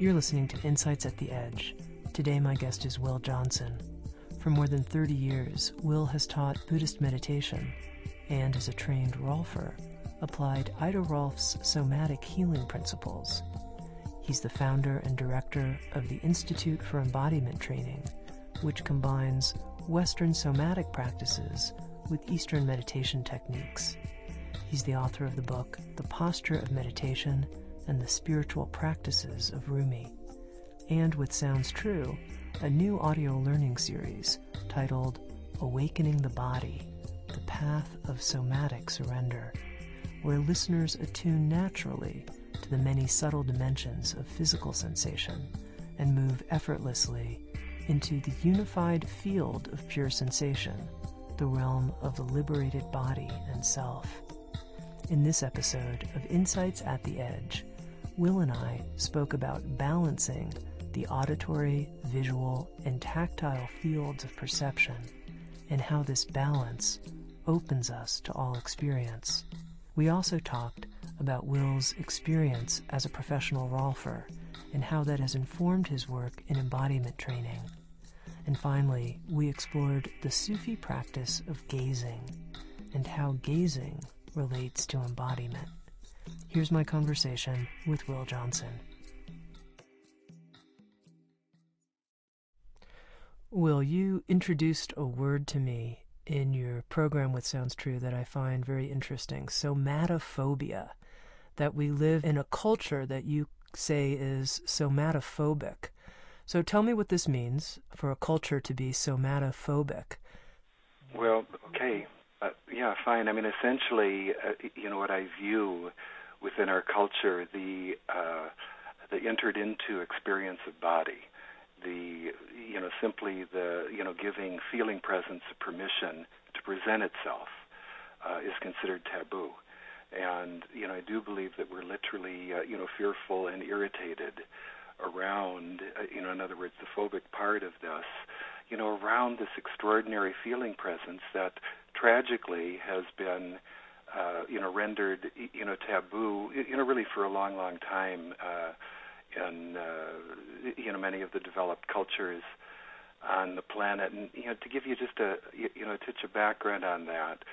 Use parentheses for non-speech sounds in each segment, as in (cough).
You're listening to Insights at the Edge. Today, my guest is Will Johnson. For more than 30 years, Will has taught Buddhist meditation and, as a trained Rolfer, applied Ida Rolf's somatic healing principles. He's the founder and director of the Institute for Embodiment Training, which combines Western somatic practices with Eastern meditation techniques. He's the author of the book, The Posture of Meditation and the spiritual practices of Rumi, and with Sounds True, a new audio learning series titled Awakening the Body The Path of Somatic Surrender, where listeners attune naturally to the many subtle dimensions of physical sensation and move effortlessly into the unified field of pure sensation, the realm of the liberated body and self. In this episode of Insights at the Edge, Will and I spoke about balancing the auditory, visual, and tactile fields of perception and how this balance opens us to all experience. We also talked about Will's experience as a professional rolfer and how that has informed his work in embodiment training. And finally, we explored the Sufi practice of gazing and how gazing relates to embodiment. Here's my conversation with Will Johnson. Will, you introduced a word to me in your program with Sounds True that I find very interesting somatophobia. That we live in a culture that you say is somatophobic. So tell me what this means for a culture to be somatophobic. Well, okay. Uh, yeah, fine. I mean, essentially, uh, you know, what I view within our culture the uh, the entered into experience of body, the you know simply the you know giving feeling presence permission to present itself uh, is considered taboo, and you know I do believe that we're literally uh, you know fearful and irritated around uh, you know in other words the phobic part of this you know around this extraordinary feeling presence that tragically has been you know, rendered, you know, taboo, you know, really for a long, long time uh, in, uh, you know, many of the developed cultures on the planet. And, you know, to give you just a, you know, a touch of background on that,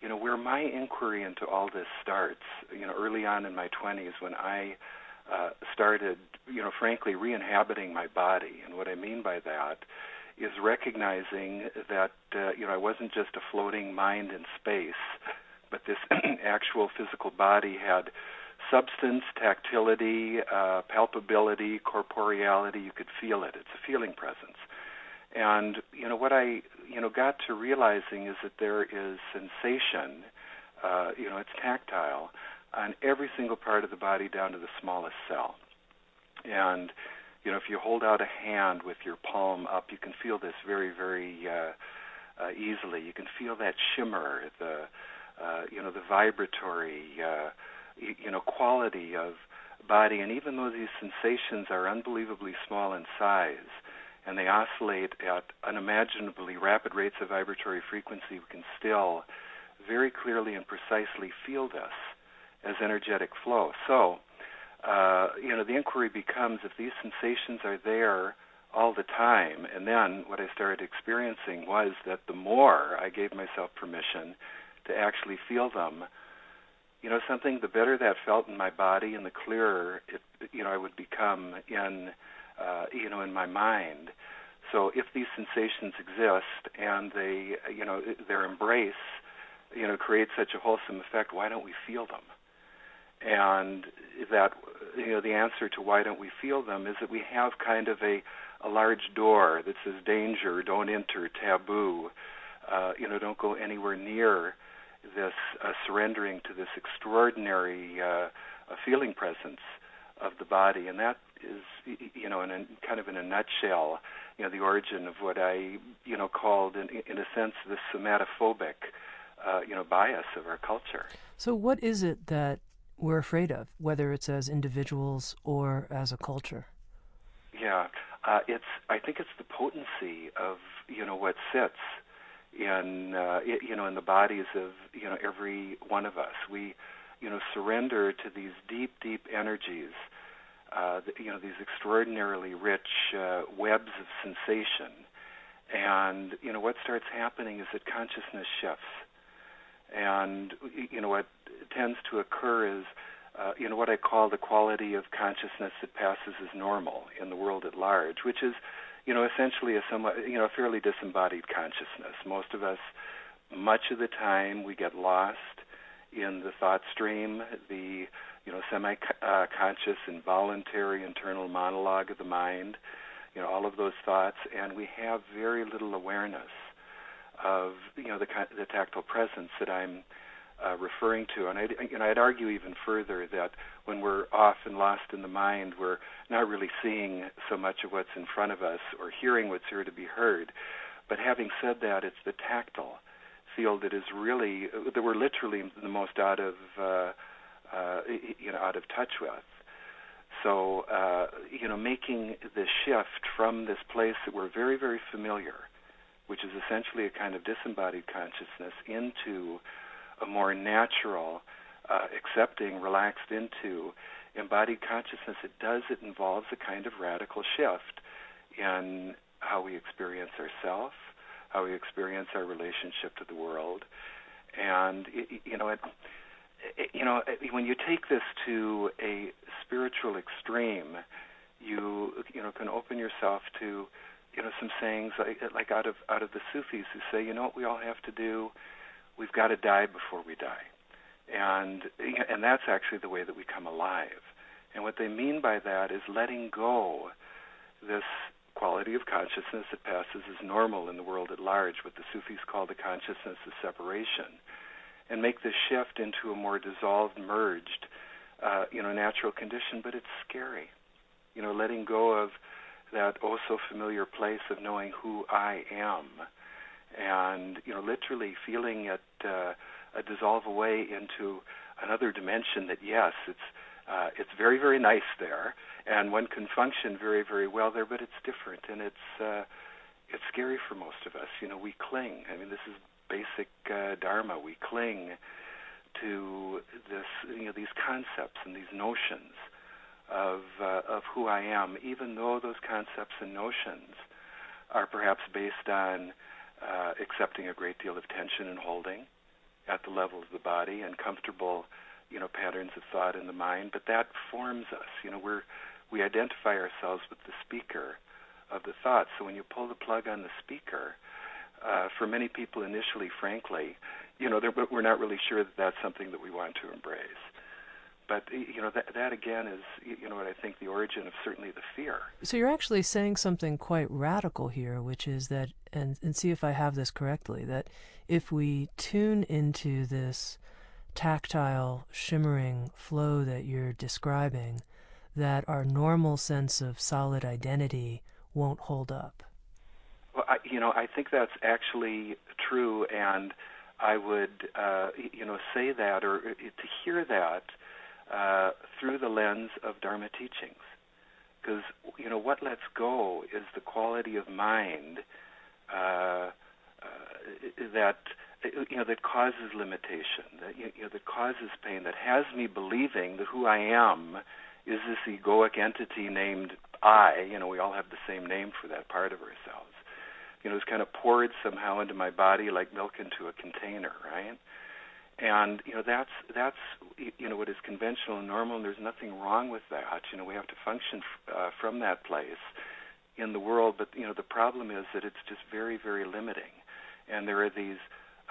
you know, where my inquiry into all this starts, you know, early on in my 20s when I uh, started, you know, frankly, re-inhabiting my body. And what I mean by that is recognizing that, uh, you know, I wasn't just a floating mind in space, but this (clears throat) actual physical body had substance, tactility, uh, palpability, corporeality. You could feel it. It's a feeling presence. And you know what I you know got to realizing is that there is sensation. Uh, you know, it's tactile on every single part of the body down to the smallest cell. And you know, if you hold out a hand with your palm up, you can feel this very, very uh, uh, easily. You can feel that shimmer, the uh, you know, the vibratory, uh, you, you know, quality of body. And even though these sensations are unbelievably small in size, and they oscillate at unimaginably rapid rates of vibratory frequency, we can still very clearly and precisely feel this as energetic flow. So, uh, you know, the inquiry becomes if these sensations are there all the time, and then what I started experiencing was that the more I gave myself permission to actually feel them, you know, something the better that felt in my body and the clearer it, you know, I would become in, uh, you know, in my mind. So if these sensations exist and they, you know, their embrace, you know, creates such a wholesome effect, why don't we feel them? And that, you know, the answer to why don't we feel them is that we have kind of a, a large door that says danger, don't enter, taboo, uh, you know, don't go anywhere near this uh, surrendering to this extraordinary uh, feeling presence of the body, and that is, you know, in a, kind of in a nutshell, you know, the origin of what I, you know, called, in, in a sense, the somatophobic, uh, you know, bias of our culture. So, what is it that we're afraid of, whether it's as individuals or as a culture? Yeah, uh, it's. I think it's the potency of you know what sits in uh, you know in the bodies of you know every one of us. We you know surrender to these deep, deep energies. Uh, you know these extraordinarily rich uh, webs of sensation, and you know what starts happening is that consciousness shifts, and you know what tends to occur is uh, you know what I call the quality of consciousness that passes as normal in the world at large, which is you know essentially a somewhat you know fairly disembodied consciousness. Most of us, much of the time, we get lost in the thought stream, the you know semi-conscious, uh, involuntary internal monologue of the mind, you know all of those thoughts, and we have very little awareness of you know the the tactile presence that I'm uh, referring to. And I'd, I'd argue even further that when we're off and lost in the mind, we're not really seeing so much of what's in front of us or hearing what's here to be heard. But having said that, it's the tactile field that is really that we're literally the most out of uh, uh, you know out of touch with. So uh, you know, making the shift from this place that we're very very familiar, which is essentially a kind of disembodied consciousness, into a more natural, uh, accepting, relaxed into embodied consciousness, it does, it involves a kind of radical shift in how we experience ourselves, how we experience our relationship to the world. And, you know, it, you know, when you take this to a spiritual extreme, you you know can open yourself to you know some sayings like like out of out of the Sufis who say, you know what we all have to do we've got to die before we die. And and that's actually the way that we come alive. And what they mean by that is letting go this quality of consciousness that passes as normal in the world at large, what the Sufis call the consciousness of separation, and make this shift into a more dissolved, merged, uh, you know, natural condition. But it's scary, you know, letting go of that oh so familiar place of knowing who I am and you know literally feeling it uh, dissolve away into another dimension that yes it's uh, it's very very nice there and one can function very very well there but it's different and it's uh, it's scary for most of us. You know we cling. I mean this is basic uh, dharma. We cling to this you know these concepts and these notions of uh, of who I am even though those concepts and notions are perhaps based on uh, accepting a great deal of tension and holding at the level of the body and comfortable, you know, patterns of thought in the mind. But that forms us. You know, we're we identify ourselves with the speaker of the thought. So when you pull the plug on the speaker, uh, for many people initially, frankly, you know, we're not really sure that that's something that we want to embrace but you know that that again is you know what I think the origin of certainly the fear. So you're actually saying something quite radical here, which is that and and see if I have this correctly that if we tune into this tactile shimmering flow that you're describing that our normal sense of solid identity won't hold up. Well, I, you know, I think that's actually true and I would uh, you know say that or uh, to hear that uh, through the lens of Dharma teachings. Because, you know, what lets go is the quality of mind uh, uh, that, you know, that causes limitation, that, you know, that causes pain, that has me believing that who I am is this egoic entity named I. You know, we all have the same name for that part of ourselves. You know, it's kind of poured somehow into my body like milk into a container, right? And you know that's that's you know what is conventional and normal and there's nothing wrong with that. You know we have to function uh, from that place in the world but you know the problem is that it's just very very limiting. And there are these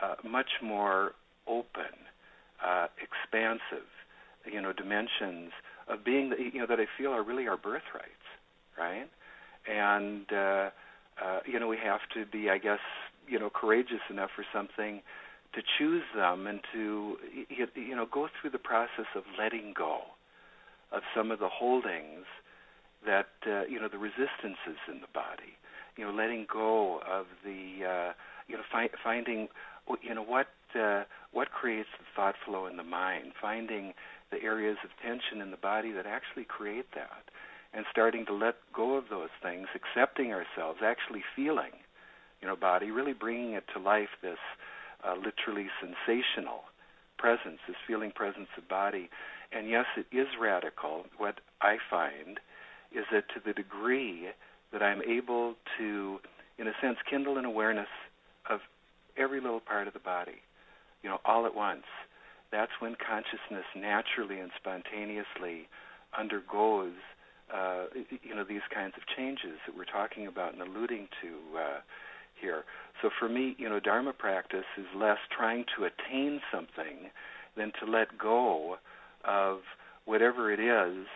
uh, much more open uh, expansive you know dimensions of being that you know that I feel are really our birthrights right? And uh, uh, you know we have to be I guess you know courageous enough for something to choose them and to you know go through the process of letting go of some of the holdings that uh, you know the resistances in the body. You know, letting go of the uh, you know fi- finding you know what uh, what creates the thought flow in the mind, finding the areas of tension in the body that actually create that, and starting to let go of those things, accepting ourselves, actually feeling, you know, body, really bringing it to life. This uh, literally sensational presence, this feeling presence of body, and yes, it is radical. What I find is that to the degree that I'm able to, in a sense, kindle an awareness of every little part of the body, you know, all at once, that's when consciousness naturally and spontaneously undergoes, uh, you know, these kinds of changes that we're talking about and alluding to uh, here. So for me, you know, Dharma practice is less trying to attain something than to let go of whatever it is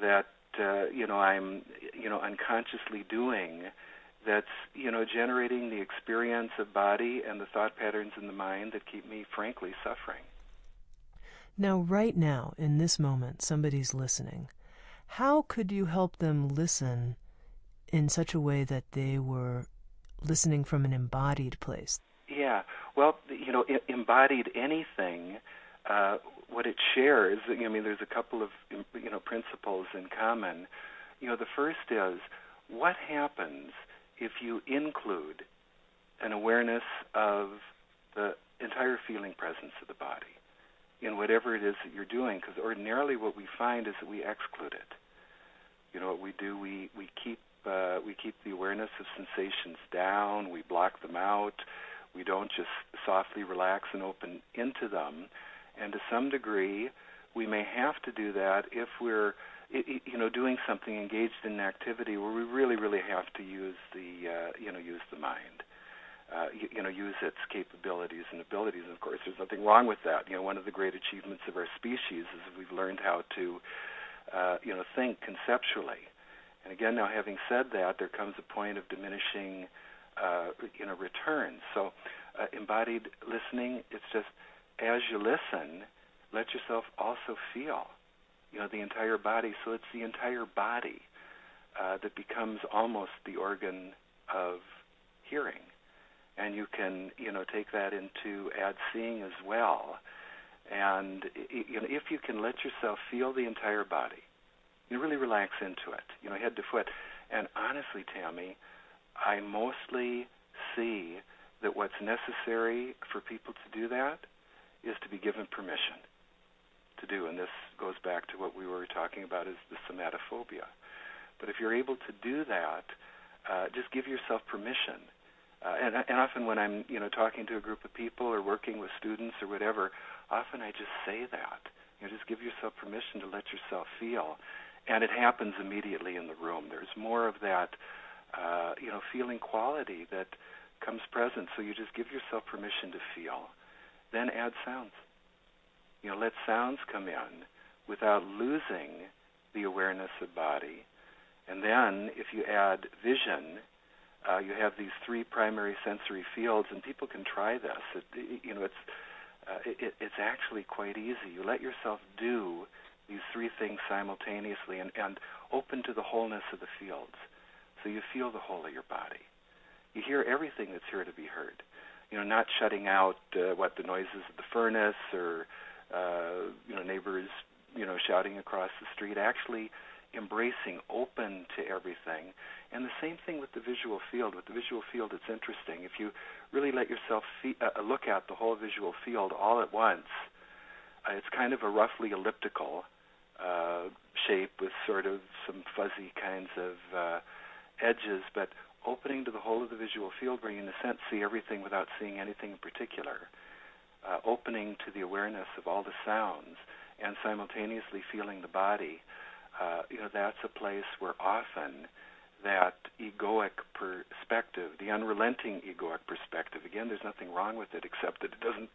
that uh, you know I'm you know unconsciously doing that's you know generating the experience of body and the thought patterns in the mind that keep me frankly suffering. Now right now in this moment somebody's listening. How could you help them listen in such a way that they were listening from an embodied place? Yeah. Well, you know, embodied anything uh, what it shares, I mean, there's a couple of you know principles in common. You know, the first is what happens if you include an awareness of the entire feeling presence of the body in whatever it is that you're doing. Because ordinarily, what we find is that we exclude it. You know, what we do, we we keep uh, we keep the awareness of sensations down. We block them out. We don't just softly relax and open into them and to some degree, we may have to do that if we're you know doing something engaged in an activity where we really really have to use the uh, you know use the mind uh, you, you know use its capabilities and abilities and of course there's nothing wrong with that you know one of the great achievements of our species is we've learned how to uh, you know think conceptually and again now having said that there comes a point of diminishing uh, you know returns so uh, embodied listening it's just as you listen, let yourself also feel, you know, the entire body. So it's the entire body uh, that becomes almost the organ of hearing, and you can, you know, take that into add seeing as well. And you know, if you can let yourself feel the entire body, you really relax into it, you know, head to foot. And honestly, Tami, I mostly see that what's necessary for people to do that is to be given permission to do. And this goes back to what we were talking about is the somatophobia. But if you're able to do that, uh, just give yourself permission. Uh, and, and often when I'm, you know, talking to a group of people or working with students or whatever, often I just say that. You know, just give yourself permission to let yourself feel, and it happens immediately in the room. There's more of that, uh, you know, feeling quality that comes present. So you just give yourself permission to feel, then add sounds. You know, let sounds come in without losing the awareness of body. And then if you add vision, uh, you have these three primary sensory fields, and people can try this. It, you know, it's uh, it, it's actually quite easy. You let yourself do these three things simultaneously and, and open to the wholeness of the fields. So you feel the whole of your body. You hear everything that's here to be heard you know, not shutting out uh, what the noises of the furnace or uh, you know neighbors, you know, shouting across the street. Actually, embracing, open to everything. And the same thing with the visual field. With the visual field, it's interesting. If you really let yourself fe- uh, look at the whole visual field all at once, uh, it's kind of a roughly elliptical uh, shape with sort of some fuzzy kinds of uh, edges, but opening to the whole of the visual field where you, in a sense, see everything without seeing anything in particular, uh, opening to the awareness of all the sounds, and simultaneously feeling the body, uh, you know, that's a place where often that egoic perspective, the unrelenting egoic perspective, again, there's nothing wrong with it except that it doesn't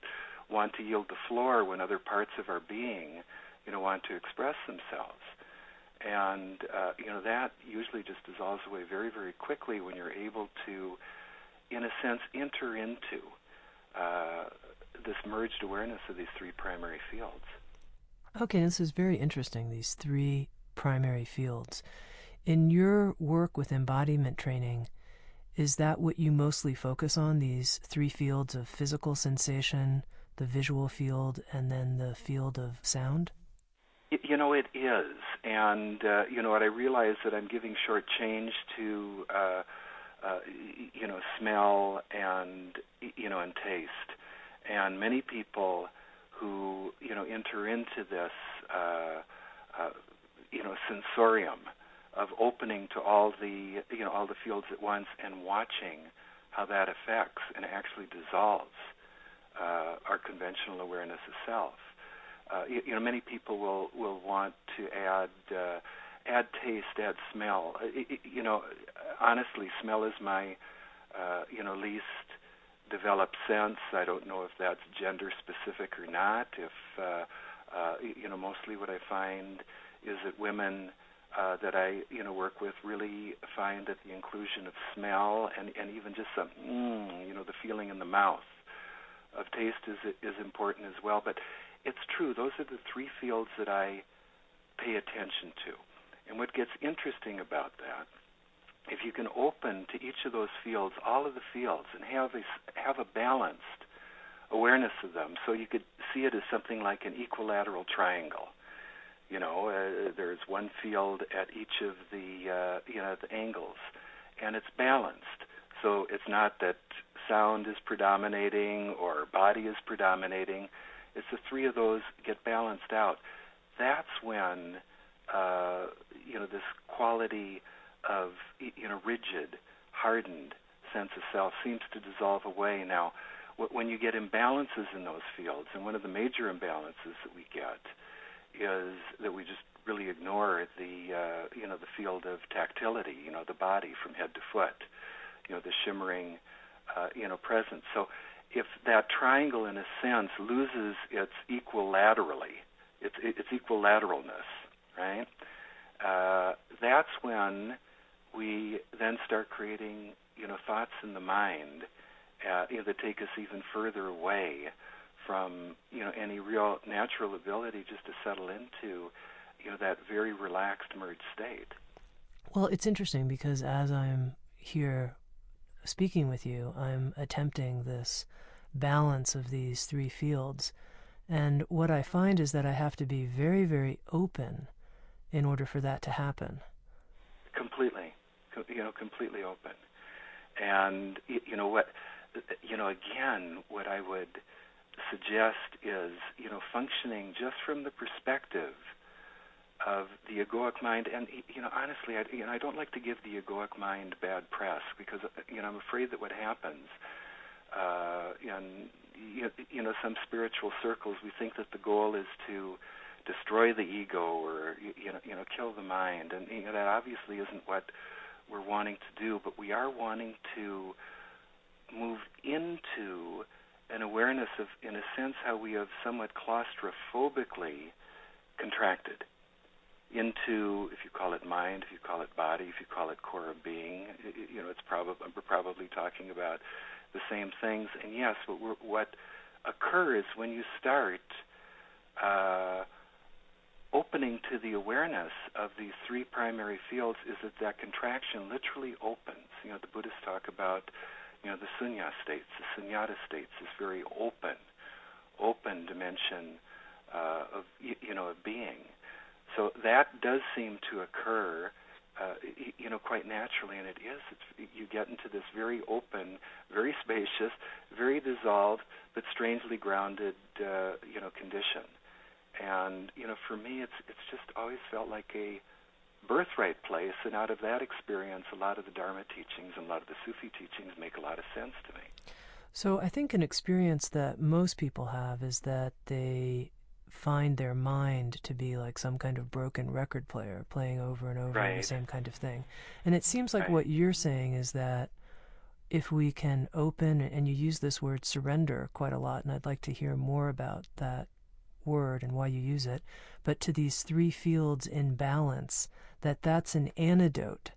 want to yield the floor when other parts of our being, you know, want to express themselves and uh, you know that usually just dissolves away very very quickly when you're able to in a sense enter into uh, this merged awareness of these three primary fields Okay, this is very interesting, these three primary fields. In your work with embodiment training, is that what you mostly focus on, these three fields of physical sensation, the visual field, and then the field of sound? You know, it is. And, uh, you know, what I realize that I'm giving short change to, uh, uh, you know, smell and, you know, and taste. And many people who, you know, enter into this, uh, uh, you know, sensorium of opening to all the, you know, all the fields at once and watching how that affects and actually dissolves uh, our conventional awareness of self. Uh, you, you, know, many people will will want to add uh, add taste, add smell. It, it, you know, honestly, smell is my uh, you know least developed sense. I don't know if that's gender specific or not. If uh, uh, you know, mostly what I find is that women uh, that I you know work with really find that the inclusion of smell and and even just some mm, you know the feeling in the mouth of taste is is important as well. But it's true; those are the three fields that I pay attention to. And what gets interesting about that, if you can open to each of those fields, all of the fields, and have a have a balanced awareness of them, so you could see it as something like an equilateral triangle. You know, uh, there's one field at each of the uh, you know the angles, and it's balanced. So it's not that sound is predominating or body is predominating. It's the three of those get balanced out. That's when uh, you know this quality of you know rigid, hardened sense of self seems to dissolve away. Now, when you get imbalances in those fields, and one of the major imbalances that we get is that we just really ignore the uh, you know the field of tactility, you know the body from head to foot, you know the shimmering uh, you know presence. So if that triangle, in a sense, loses its equilaterally, its its equilateralness, right? Uh, that's when we then start creating you know thoughts in the mind uh, you know, that take us even further away from you know any real natural ability just to settle into you know that very relaxed merged state. Well, it's interesting because as I'm here speaking with you, I'm attempting this balance of these three fields. And what I find is that I have to be very, very open in order for that to happen. Completely, you know, completely open. And you know what, you know, again, what I would suggest is, you know, functioning just from the perspective of the egoic mind. And you know, honestly, I, you know, I don't like to give the egoic mind bad press because you know I'm afraid that what happens uh, in you know some spiritual circles, we think that the goal is to destroy the ego or you know you know kill the mind, and you know, that obviously isn't what we're wanting to do. But we are wanting to move into an awareness of, in a sense, how we have somewhat claustrophobically contracted into, if you call it mind, if you call it body, if you call it core of being, you know, it's probably we're probably talking about the same things. And yes, what, what occurs when you start uh, opening to the awareness of these three primary fields is that that contraction literally opens. You know, the Buddhists talk about you know, the sunya states, the sunyata states, this very open, open dimension uh, of, you know, of being. So that does seem to occur, uh, you know, quite naturally, and it is. It's, you get into this very open, very (laughs) spacious, very dissolved, but strangely grounded, uh, you know, condition. And you know, for me, it's it's just always felt like a birthright place, and out of that experience, a lot of the Dharma teachings and a lot of the Sufi teachings make a lot of sense to me. So I think an experience that most people have is that they find their mind to be like some kind of broken record player playing over and over right. the same kind of thing. And it seems like right. what you're saying is that if we can open, and you use this word surrender quite a lot, and I'd like to hear more about that word and why you use it, but to these three fields in balance, that that's an antidote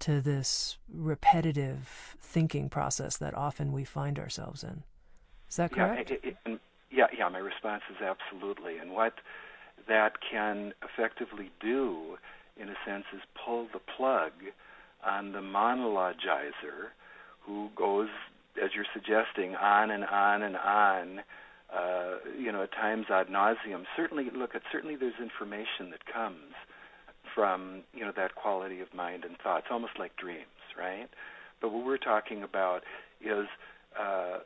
to this repetitive thinking process that often we find ourselves in. Is that correct? Yeah, it, it, yeah, yeah. My response is absolutely. And what that can effectively do, in a sense, is pull the plug on the monologizer who goes, as you're suggesting, on and on and on, uh, you know, at times ad nauseum. Certainly, look, at certainly there's information that comes from, you know, that quality of mind and thought. It's almost like dreams, right? But what we're talking about is uh,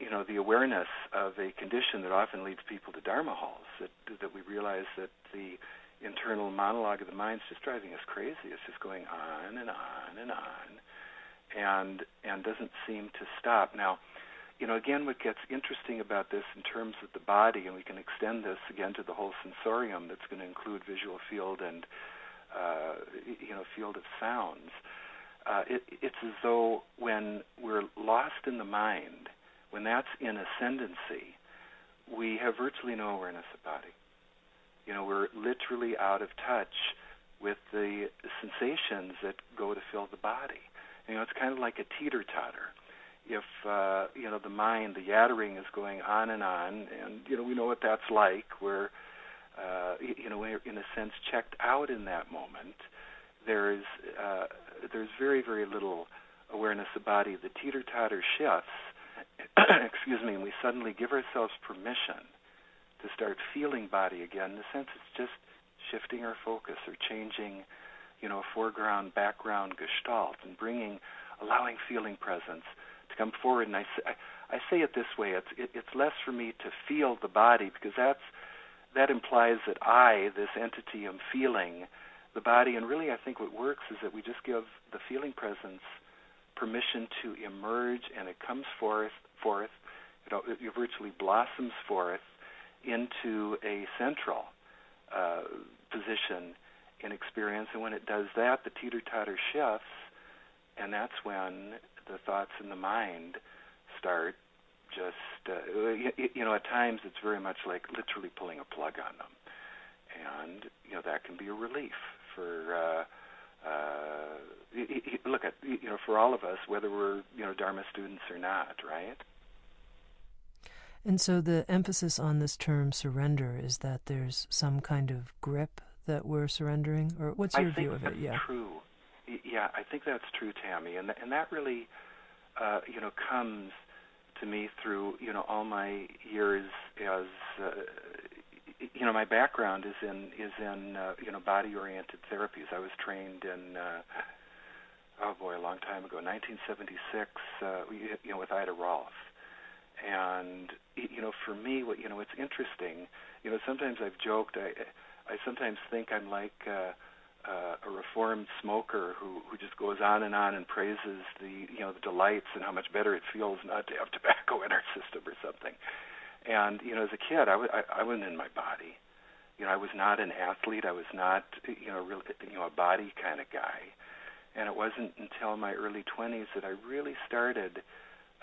you know, the awareness of a condition that often leads people to dharma halls. That that we realize that the internal monologue of the mind is just driving us crazy. It's just going on and on and on, and and doesn't seem to stop. Now, you know, again, what gets interesting about this in terms of the body, and we can extend this again to the whole sensorium. That's going to include visual field and uh, you know field of sounds uh, it, it's as though when we're lost in the mind, when that's in ascendancy, we have virtually no awareness of body. You know, we're literally out of touch with the sensations that go to fill the body. You know, it's kind of like a teeter totter. If uh, you know the mind, the yattering is going on and on, and you know we know what that's like. We're uh, you know we're in a sense checked out in that moment. There is uh, there's very, very little awareness of body. The teeter totter shifts, (coughs) excuse me, and we suddenly give ourselves permission to start feeling body again. In the sense, it's just shifting our focus or changing, you know, foreground, background gestalt and bringing, allowing feeling presence to come forward. And I I, I say it this way: it's it, it's less for me to feel the body because that's that implies that I, this entity, am feeling the body. And really, I think what works is that we just give the feeling presence permission to emerge, and it comes forth, forth. It, it virtually blossoms forth into a central uh, position in experience. And when it does that, the teeter-totter shifts, and that's when the thoughts in the mind start just, uh, you know, at times it's very much like literally pulling a plug on them. And, you know, that can be a relief for uh, uh, look at you know for all of us whether we're you know Dharma students or not, right? And so the emphasis on this term surrender is that there's some kind of grip that we're surrendering, or what's your view of it? Yeah, true. Yeah, I think that's true, Tami, and th- and that really, uh, you know, comes to me through you know all my years as uh, you know, my background is in is in uh, you know body-oriented therapies. I was trained in uh, oh boy, a long time ago, 1976, uh, you know, with Ida Rolf. And you know, for me, what you know, it's interesting. You know, sometimes I've joked. I I sometimes think I'm like. Uh, uh, a reformed smoker who who just goes on and on and praises the you know the delights and how much better it feels not to have tobacco in our (laughs) system or something. And you know, as a kid, I, I wasn't in my body. You know, I was not an athlete. I was not, you know, really, you know, a body kind of guy. And it wasn't until my early 20s that I really started,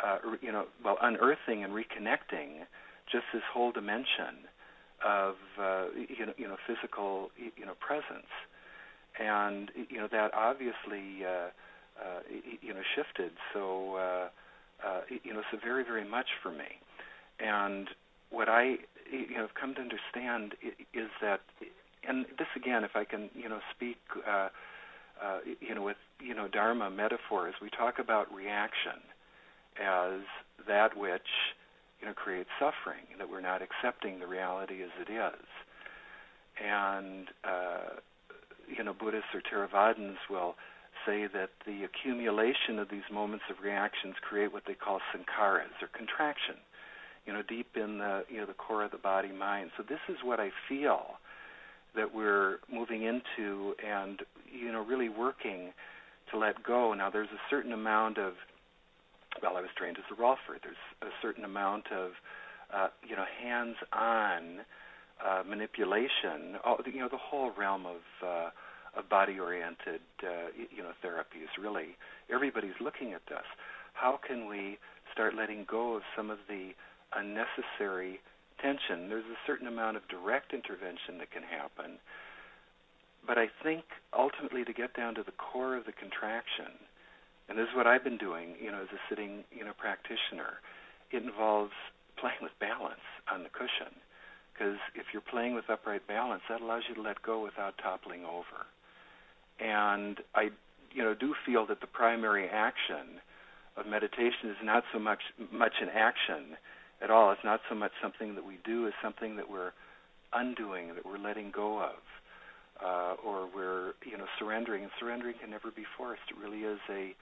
uh, you know, well, unearthing and reconnecting just this whole dimension of, uh, you know, you know, physical, you know, presence. And you know that obviously, uh, uh, you know, shifted so, uh, uh, you know, so very, very much for me. And what I you know, have come to understand is that, and this again, if I can you know speak uh, uh, you know with you know Dharma metaphors, we talk about reaction as that which you know creates suffering, that we're not accepting the reality as it is, and uh, you know Buddhists or Theravadins will say that the accumulation of these moments of reactions create what they call sankharas or contraction you know, deep in the you know the core of the body mind. So this is what I feel that we're moving into, and you know, really working to let go. Now, there's a certain amount of well, I was trained as a Rolfer. There's a certain amount of uh, you know hands-on uh, manipulation. Oh, you know, the whole realm of uh, of body-oriented uh, you know therapies. Really, everybody's looking at this. How can we start letting go of some of the unnecessary tension. There's a certain amount of direct intervention that can happen. But I think ultimately to get down to the core of the contraction, and this is what I've been doing, you know, as a sitting, you know, practitioner, it involves playing with balance on the cushion. because if you're playing with upright balance, that allows you to let go without toppling over. And I, you know, do feel that the primary action of meditation is not so much much an action at all. It's not so much something that we do as something that we're undoing, that we're letting go of, uh, or we're you know surrendering. And surrendering can never be forced. It really is a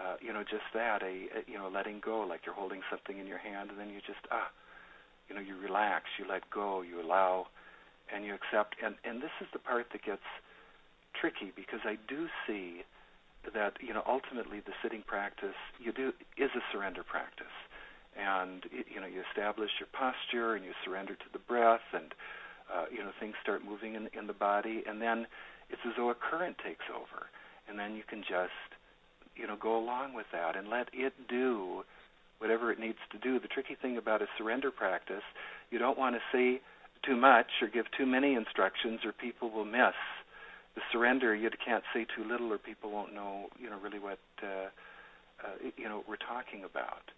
uh, you know just that a, a you know letting go, like you're holding something in your hand, and then you just ah you know you relax, you let go, you allow, and you accept. And and this is the part that gets tricky because I do see that you know ultimately the sitting practice you do is a surrender practice and you know you establish your posture and you surrender to the breath and uh, you know things start moving in in the body and then it's as though a current takes over and then you can just you know go along with that and let it do whatever it needs to do. The tricky thing about a surrender practice you don't want to say too much or give too many instructions or people will miss the surrender. You can't say too little or people won't know you know really what uh, uh, you know we're talking about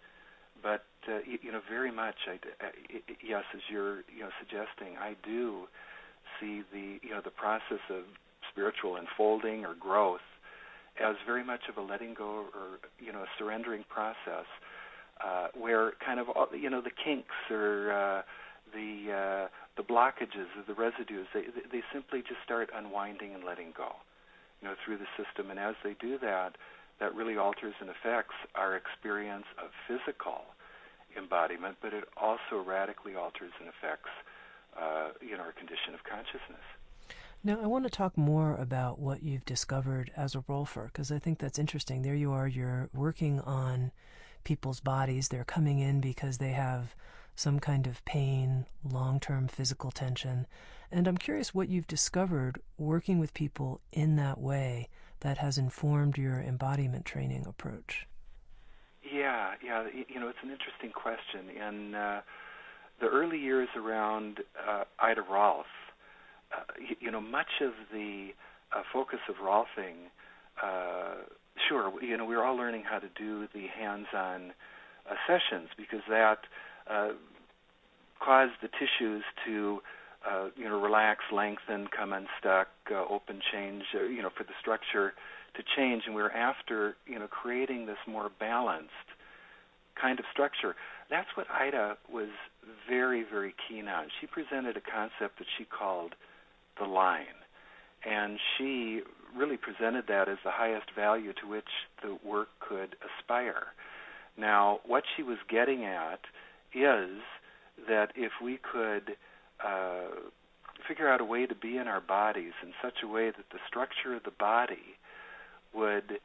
but uh, you, you know very much I, I, yes as you're you know suggesting I do see the you know the process of spiritual unfolding or growth as very much of a letting go or you know a surrendering process uh, where kind of all, you know the kinks or uh, the uh, the blockages or the residues they they simply just start unwinding and letting go you know through the system. And as they do that that really alters and affects our experience of physical embodiment but it also radically alters and affects uh, you know our condition of consciousness now, I want to talk more about what you've discovered as a Rolfer, because I think that's interesting. There you are, you're working on people's bodies. They're coming in because they have some kind of pain, long term physical tension. And I'm curious what you've discovered working with people in that way that has informed your embodiment training approach. Yeah, yeah. You know, it's an interesting question. In uh, the early years around uh, Ida Rolf, uh, you, you, know, much of the uh, focus of Rolfing, uh, sure, you know, we are all learning how to do the hands-on uh, sessions because that uh, cause the tissues to uh, you know relax, lengthen, come unstuck, uh, open, change. Uh, you know for the structure to change, and we're after you know creating this more balanced kind of structure. That's what Ida was very very keen on. She presented a concept that she called the line, and she really presented that as the highest value to which the work could aspire. Now, what she was getting at is that if we could uh, figure out a way to be in our bodies in such a way that the structure of the body would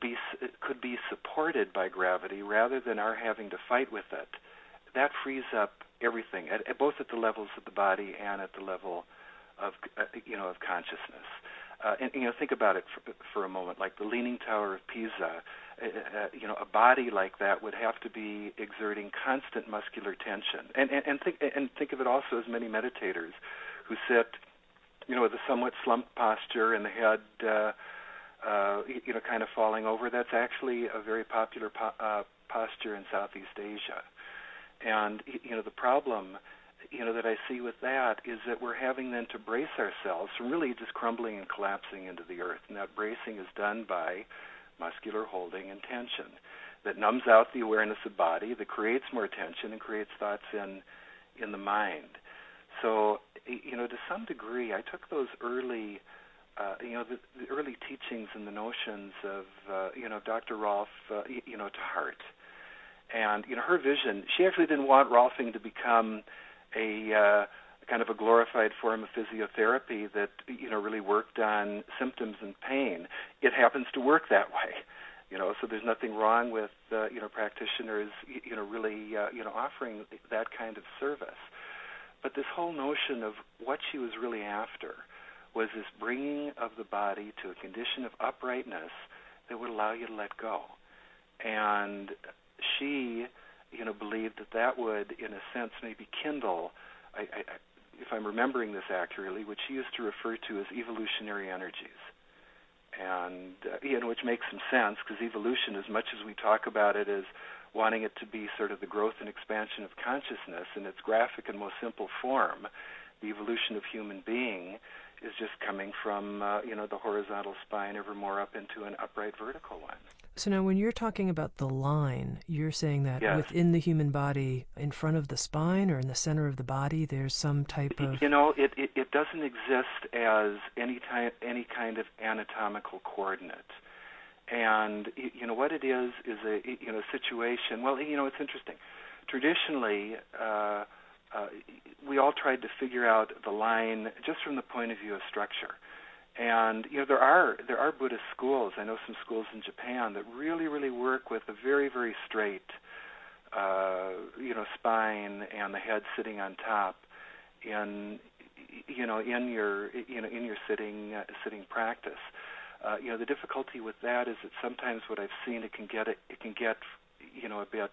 be could be supported by gravity rather than our having to fight with it, that frees up everything, at, at both at the levels of the body and at the level of uh, you know of consciousness. Uh, and you know, think about it for, for a moment. Like the Leaning Tower of Pisa, uh, uh, you know, a body like that would have to be exerting constant muscular tension. And, and, and think and think of it also as many meditators who sit, you know, with a somewhat slumped posture and the head, uh, uh, you know, kind of falling over. That's actually a very popular po- uh, posture in Southeast Asia. And you know, the problem you know that I see with that is that we're having then to brace ourselves from really just crumbling and collapsing into the earth. And that bracing is done by muscular holding and tension that numbs out the awareness of body, that creates more tension and creates thoughts in in the mind. So, you know, to some degree, I took those early, uh, you know, the, the early teachings and the notions of, uh, you know, Dr. Rolf, uh, you know, to heart. And you know, her vision. She actually didn't want Rolfing to become a uh, kind of a glorified form of physiotherapy that you know really worked on symptoms and pain. It happens to work that way, you know. So there's nothing wrong with uh, you know practitioners you know really uh, you know offering that kind of service. But this whole notion of what she was really after was this bringing of the body to a condition of uprightness that would allow you to let go. And she you know, believed that that would, in a sense, maybe kindle, I, I, if I'm remembering this accurately, what she used to refer to as evolutionary energies. and uh, you know, which makes some sense because evolution, as much as we talk about it as wanting it to be sort of the growth and expansion of consciousness in its graphic and most simple form, the evolution of human being is just coming from uh, you know the horizontal spine ever more up into an upright vertical one. So now, when you're talking about the line, you're saying that yes. within the human body, in front of the spine or in the center of the body, there's some type of. You know, it it, it doesn't exist as any type any kind of anatomical coordinate. And you know what it is is a you know situation. Well, you know it's interesting. Traditionally, uh, uh, we all tried to figure out the line just from the point of view of structure. And you know there are there are Buddhist schools. I know some schools in Japan that really really work with a very very straight, uh, you know, spine and the head sitting on top, in you know in your you know in your sitting uh, sitting practice. Uh, you know the difficulty with that is that sometimes what I've seen it can get it, it can get you know a bit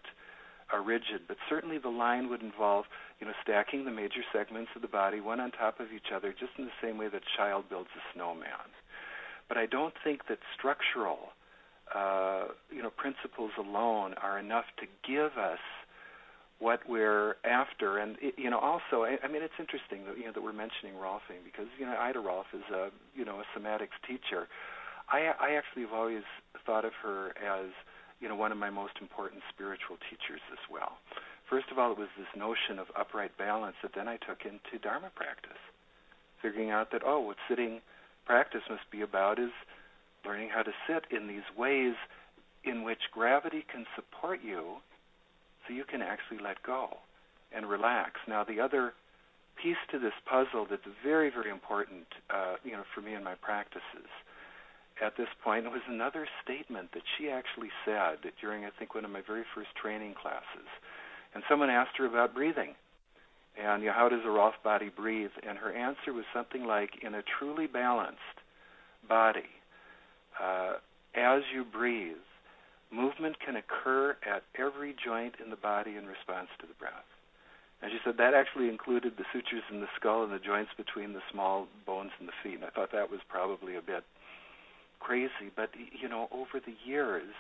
are rigid, but certainly the line would involve, you know, stacking the major segments of the body one on top of each other, just in the same way that a child builds a snowman. But I don't think that structural, uh, you know, principles alone are enough to give us what we're after. And it, you know, also, I, I mean, it's interesting that you know that we're mentioning Rolfing because you know Ida Rolf is a you know a somatics teacher. I I actually have always thought of her as you know, one of my most important spiritual teachers as well. First of all, it was this notion of upright balance that then I took into Dharma practice, figuring out that, oh, what sitting practice must be about is learning how to sit in these ways in which gravity can support you so you can actually let go and relax. Now, the other piece to this puzzle that's very, very important, uh, you know, for me in my practices at this point. It was another statement that she actually said during, I think, one of my very first training classes. And someone asked her about breathing. And you know, how does a Rolf body breathe? And her answer was something like, in a truly balanced body, uh, as you breathe, movement can occur at every joint in the body in response to the breath. And she said that actually included the sutures in the skull and the joints between the small bones in the feet. And I thought that was probably a bit crazy, but you know, over the years,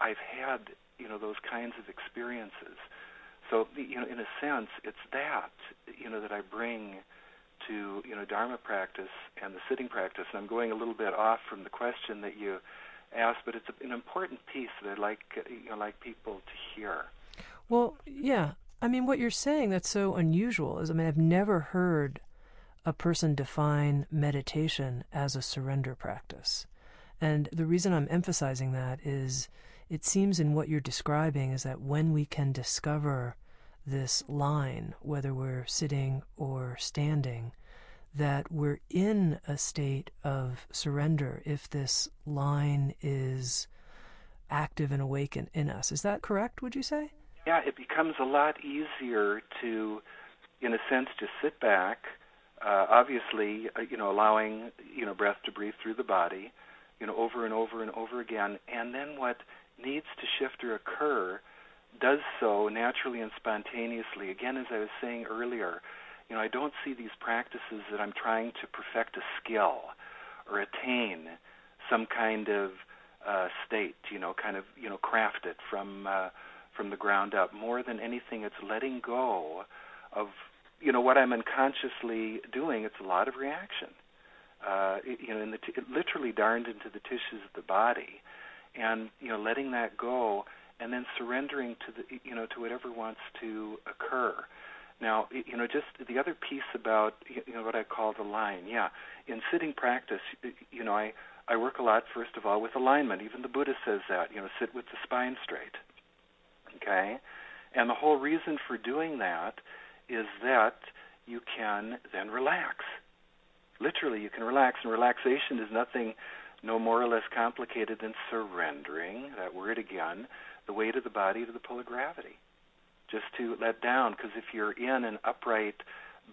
I've had you know those kinds of experiences. So you know, in a sense, it's that you know that I bring to you know Dharma practice and the sitting practice. And I'm going a little bit off from the question that you asked, but it's an important piece that I'd like uh, you know like people to hear. Well, yeah. I mean, what you're saying that's so unusual is, I mean, I've never heard a person define meditation as a surrender practice. And the reason I'm emphasizing that is it seems in what you're describing is that when we can discover this line, whether we're sitting or standing, that we're in a state of surrender if this line is active and awake in, us. Is that correct, would you say? Yeah, it becomes a lot easier to, in a sense, just sit back. Uh, obviously, uh, you know, allowing you know breath to breathe through the body, you know, over and over and over again. And then what needs to shift or occur does so naturally and spontaneously. Again, as I was saying earlier, you know, I don't see these practices that I'm trying to perfect a skill or attain some kind of uh, state, you know, kind of, you know, craft it from uh, from the ground up. More than anything, it's letting go of, you know, what I'm unconsciously doing. It's a lot of reaction uh, you know, in the t- literally darned into the tissues of the body, and you know, letting that go, and then surrendering to the, you know, to whatever wants to occur. Now, you know, just the other piece about you know what I call the line. Yeah, in sitting practice, you know, I I work a lot first of all with alignment. Even the Buddha says that. You know, sit with the spine straight. Okay, and the whole reason for doing that is that you can then relax literally you can relax and relaxation is nothing no more or less complicated than surrendering that word again the weight of the body to the pull of gravity. Just to let down because if you're in an upright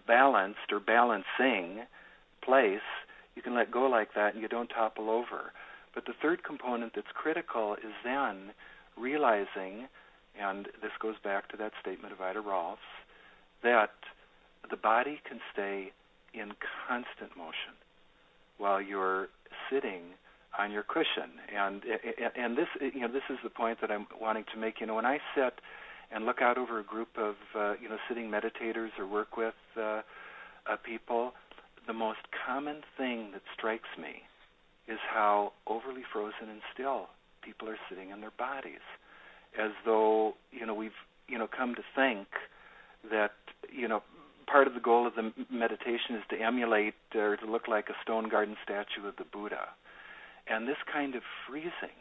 balanced or balancing place you can let go like that and you don't topple over. But the third component that's critical is then realizing and this goes back to that statement of Ida Rolf's that the body can stay in constant motion while you're sitting on your cushion. And and this you know this is the point that I'm wanting to make. You know, when I sit and look out over a group of uh, you know sitting meditators or work with uh, uh, people, the most common thing that strikes me is how overly frozen and still people are sitting in their bodies, as though you know we've you know come to think that you know part of the goal of the meditation is to emulate or to look like a stone garden statue of the Buddha. And this kind of freezing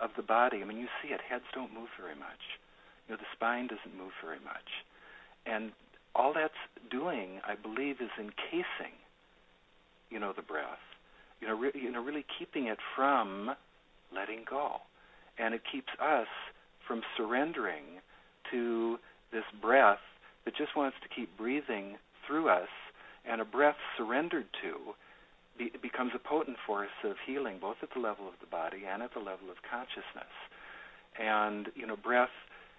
of the body, I mean, you see it, heads don't move very much. You know, the spine doesn't move very much. And all that's doing, I believe, is encasing, you know, the breath. You know, re- you know, really keeping it from letting go, and it keeps us from surrendering to this breath that just wants to keep breathing through us, and a breath surrendered to be, becomes a potent force of healing, both at the level of the body and at the level of consciousness. And you know, breath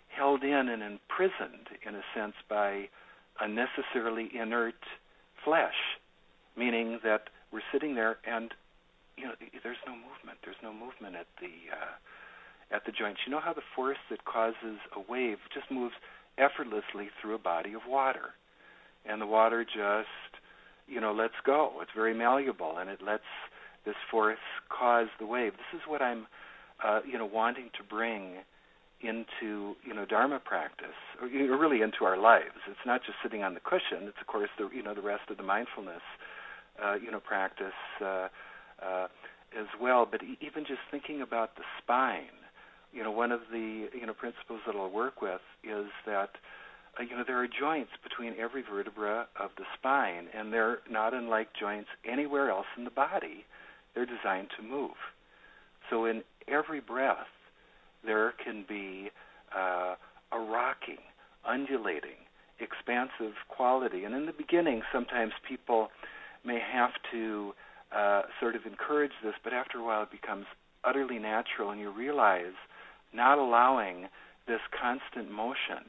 held in and imprisoned, in a sense, by unnecessarily inert flesh, meaning that we're sitting there and you know there's no movement. There's no movement at the uh, at the joints. You know how the force that causes a wave just moves effortlessly through a body of water, and the water just you know lets go. It's very malleable, and it lets this force cause the wave. This is what I'm uh, you know wanting to bring into you know dharma practice or really into our lives it's not just sitting on the cushion it's of course the you know the rest of the mindfulness uh, you know practice uh, uh, as well but even just thinking about the spine you know one of the you know principles that I'll work with is that uh, you know there are joints between every vertebra of the spine and they're not unlike joints anywhere else in the body they're designed to move so in every breath there can be uh, a rocking, undulating, expansive quality. And in the beginning, sometimes people may have to uh, sort of encourage this, but after a while it becomes utterly natural, and you realize not allowing this constant motion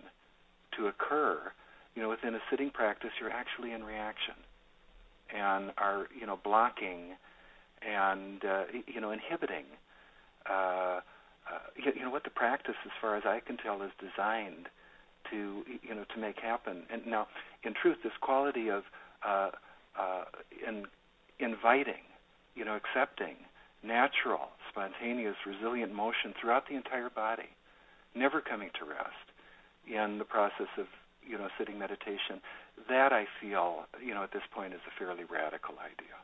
to occur, you know, within a sitting practice, you're actually in reaction and are, you know, blocking and, uh, you know, inhibiting uh, uh, you, you know what the practice, as far as I can tell, is designed to you know to make happen. And now, in truth, this quality of uh, uh, in inviting, you know, accepting, natural, spontaneous, resilient motion throughout the entire body, never coming to rest in the process of you know sitting meditation. That I feel you know at this point is a fairly radical idea.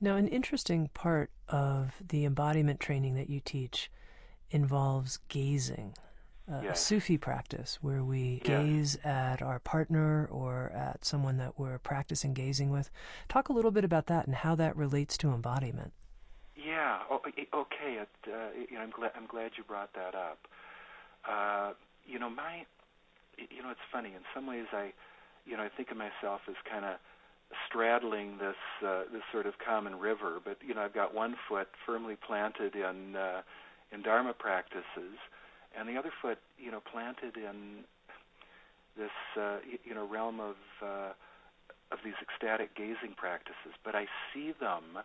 Now, an interesting part of the embodiment training that you teach involves gazing. Uh, yes. A Sufi practice where we gaze at our partner or at someone that we're practicing gazing with. Talk a little bit about that and how that relates to embodiment. Yeah. Oh, okay. It, uh, you know, I'm glad. I'm glad you brought that up. Uh, you know, my. You know, it's funny. In some ways, I, you know, I think of myself as kind of straddling this uh, this sort of common river. But you know, I've got one foot firmly planted in. Uh, in Dharma practices, and the other foot, you know, planted in this, uh, you know, realm of uh, of these ecstatic gazing practices. But I see them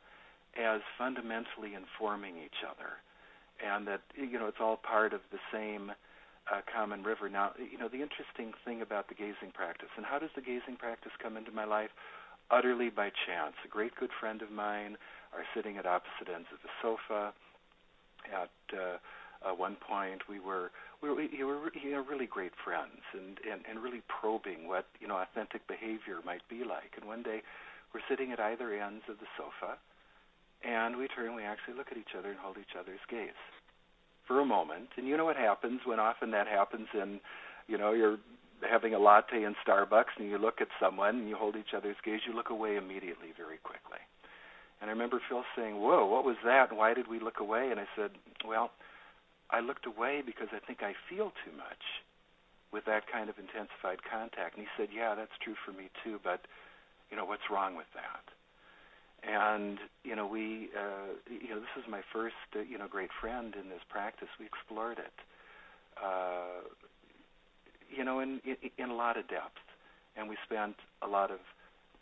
as fundamentally informing each other, and that you know it's all part of the same uh, common river. Now, you know, the interesting thing about the gazing practice, and how does the gazing practice come into my life? Utterly by chance. A great good friend of mine are sitting at opposite ends of the sofa at uh, uh, one point we were we were, we were you know, really great friends and, and and really probing what you know authentic behavior might be like. And one day we're sitting at either ends of the sofa, and we turn. We actually look at each other and hold each other's gaze for a moment. And you know what happens when often that happens in you know you're having a latte in Starbucks and you look at someone and you hold each other's gaze, you look away immediately, very quickly. And I remember Phil saying, "Whoa, what was that? Why did we look away?" And I said, "Well, I looked away because I think I feel too much with that kind of intensified contact." And he said, "Yeah, that's true for me too, but you know, what's wrong with that?" And you know, we, uh, you know, this is my first, uh, you know, great friend in this practice. We explored it, uh, you know, in, in in a lot of depth, and we spent a lot of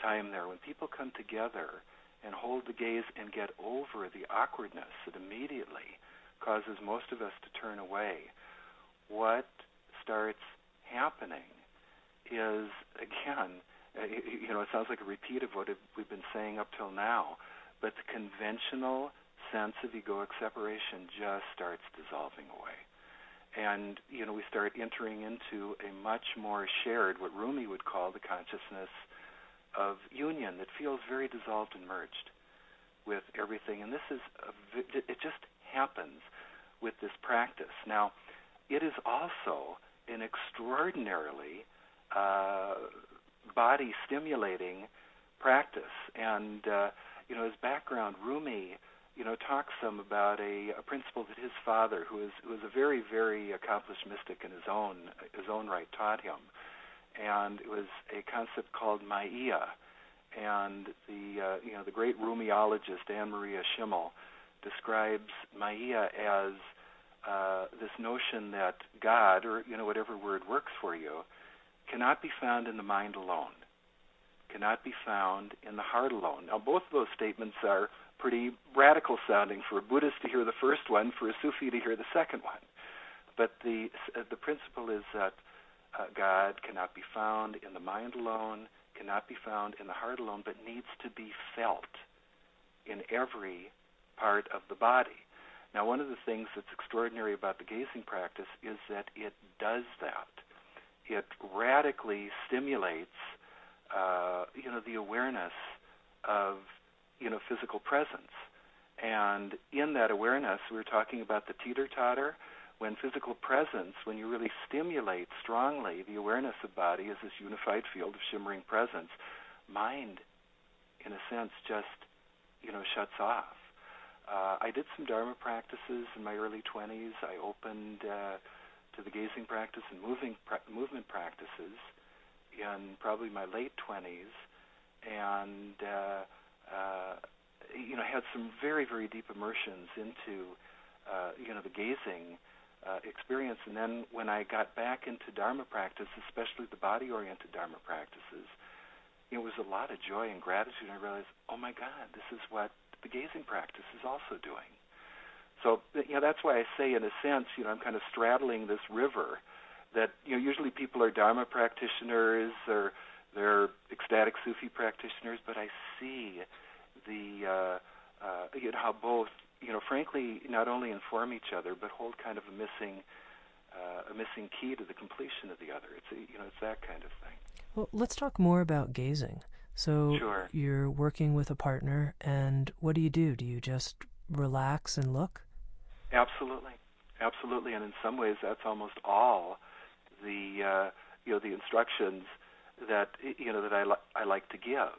time there. When people come together and hold the gaze and get over the awkwardness that immediately causes most of us to turn away, what starts happening is, again, uh, you know, it sounds like a repeat of what we've been saying up till now, but the conventional sense of egoic separation just starts dissolving away. And, you know, we start entering into a much more shared, what Rumi would call the consciousness of union that feels very dissolved and merged with everything. And this is, a, it just happens with this practice. Now, it is also an extraordinarily uh, body stimulating practice. And, uh, you know, his background, Rumi, you know, talks some about a, a principle that his father, who is who is a very, very accomplished mystic in his own his own right, taught him and it was a concept called Maya. And the uh, you know the great Rumiologist Annemarie Schimmel describes Maya as uh, this notion that God, or you know whatever word works for you, cannot be found in the mind alone, cannot be found in the heart alone. Now both of those statements are pretty radical sounding for a Buddhist to hear the first one, for a Sufi to hear the second one. But the uh, the principle is that uh, God cannot be found in the mind alone, cannot be found in the heart alone, but needs to be felt in every part of the body. Now, one of the things that's extraordinary about the gazing practice is that it does that. It radically stimulates, uh, you know, the awareness of, you know, physical presence. And in that awareness, we are talking about the teeter-totter when physical presence, when you really stimulate strongly the awareness of body as this unified field of shimmering presence, mind, in a sense, just you know shuts off. Uh, I did some Dharma practices in my early 20s. I opened uh, to the gazing practice and moving pra- movement practices in probably my late 20s, and uh, uh, you know had some very very deep immersions into uh, you know the gazing uh, experience. And then when I got back into Dharma practice, especially the body oriented Dharma practices, it was a lot of joy and gratitude. I realized, oh my God, this is what the gazing practice is also doing. So, you know, that's why I say, in a sense, you know, I'm kind of straddling this river that, you know, usually people are Dharma practitioners or they're ecstatic Sufi practitioners, but I see the, uh, uh, you know, how both you know, frankly, not only inform each other, but hold kind of a missing, uh, a missing key to the completion of the other. It's a, you know, it's that kind of thing. Well, let's talk more about gazing. So sure. you're working with a partner, and what do you do? Do you just relax and look? Absolutely, absolutely, and in some ways, that's almost all the uh, you know the instructions that you know that I li- I like to give.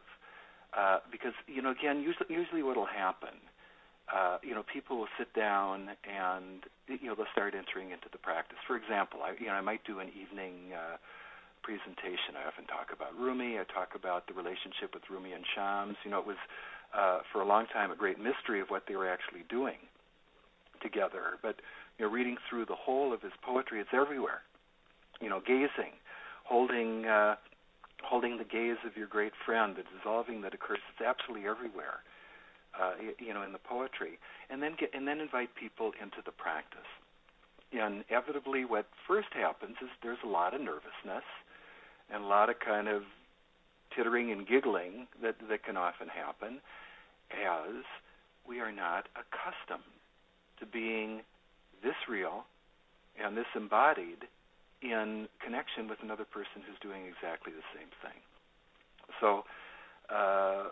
Uh, because you know again usually usually what will happen uh, you know, people will sit down and you know they'll start entering into the practice. For example, I you know I might do an evening uh, presentation. I often talk about Rumi. I talk about the relationship with Rumi and Shams. You know, it was uh, for a long time a great mystery of what they were actually doing together. But you know, reading through the whole of his poetry, it's everywhere. You know, gazing, holding. Uh, holding the gaze of your great friend, the dissolving that occurs, it's absolutely everywhere uh, you know, in the poetry, and then get and then invite people into the practice. Inevitably, what first happens is there's a lot of nervousness and a lot of kind of tittering and giggling that that can often happen, as we are not accustomed to being this real and this embodied in connection with another person who's doing exactly the same thing. So, uh,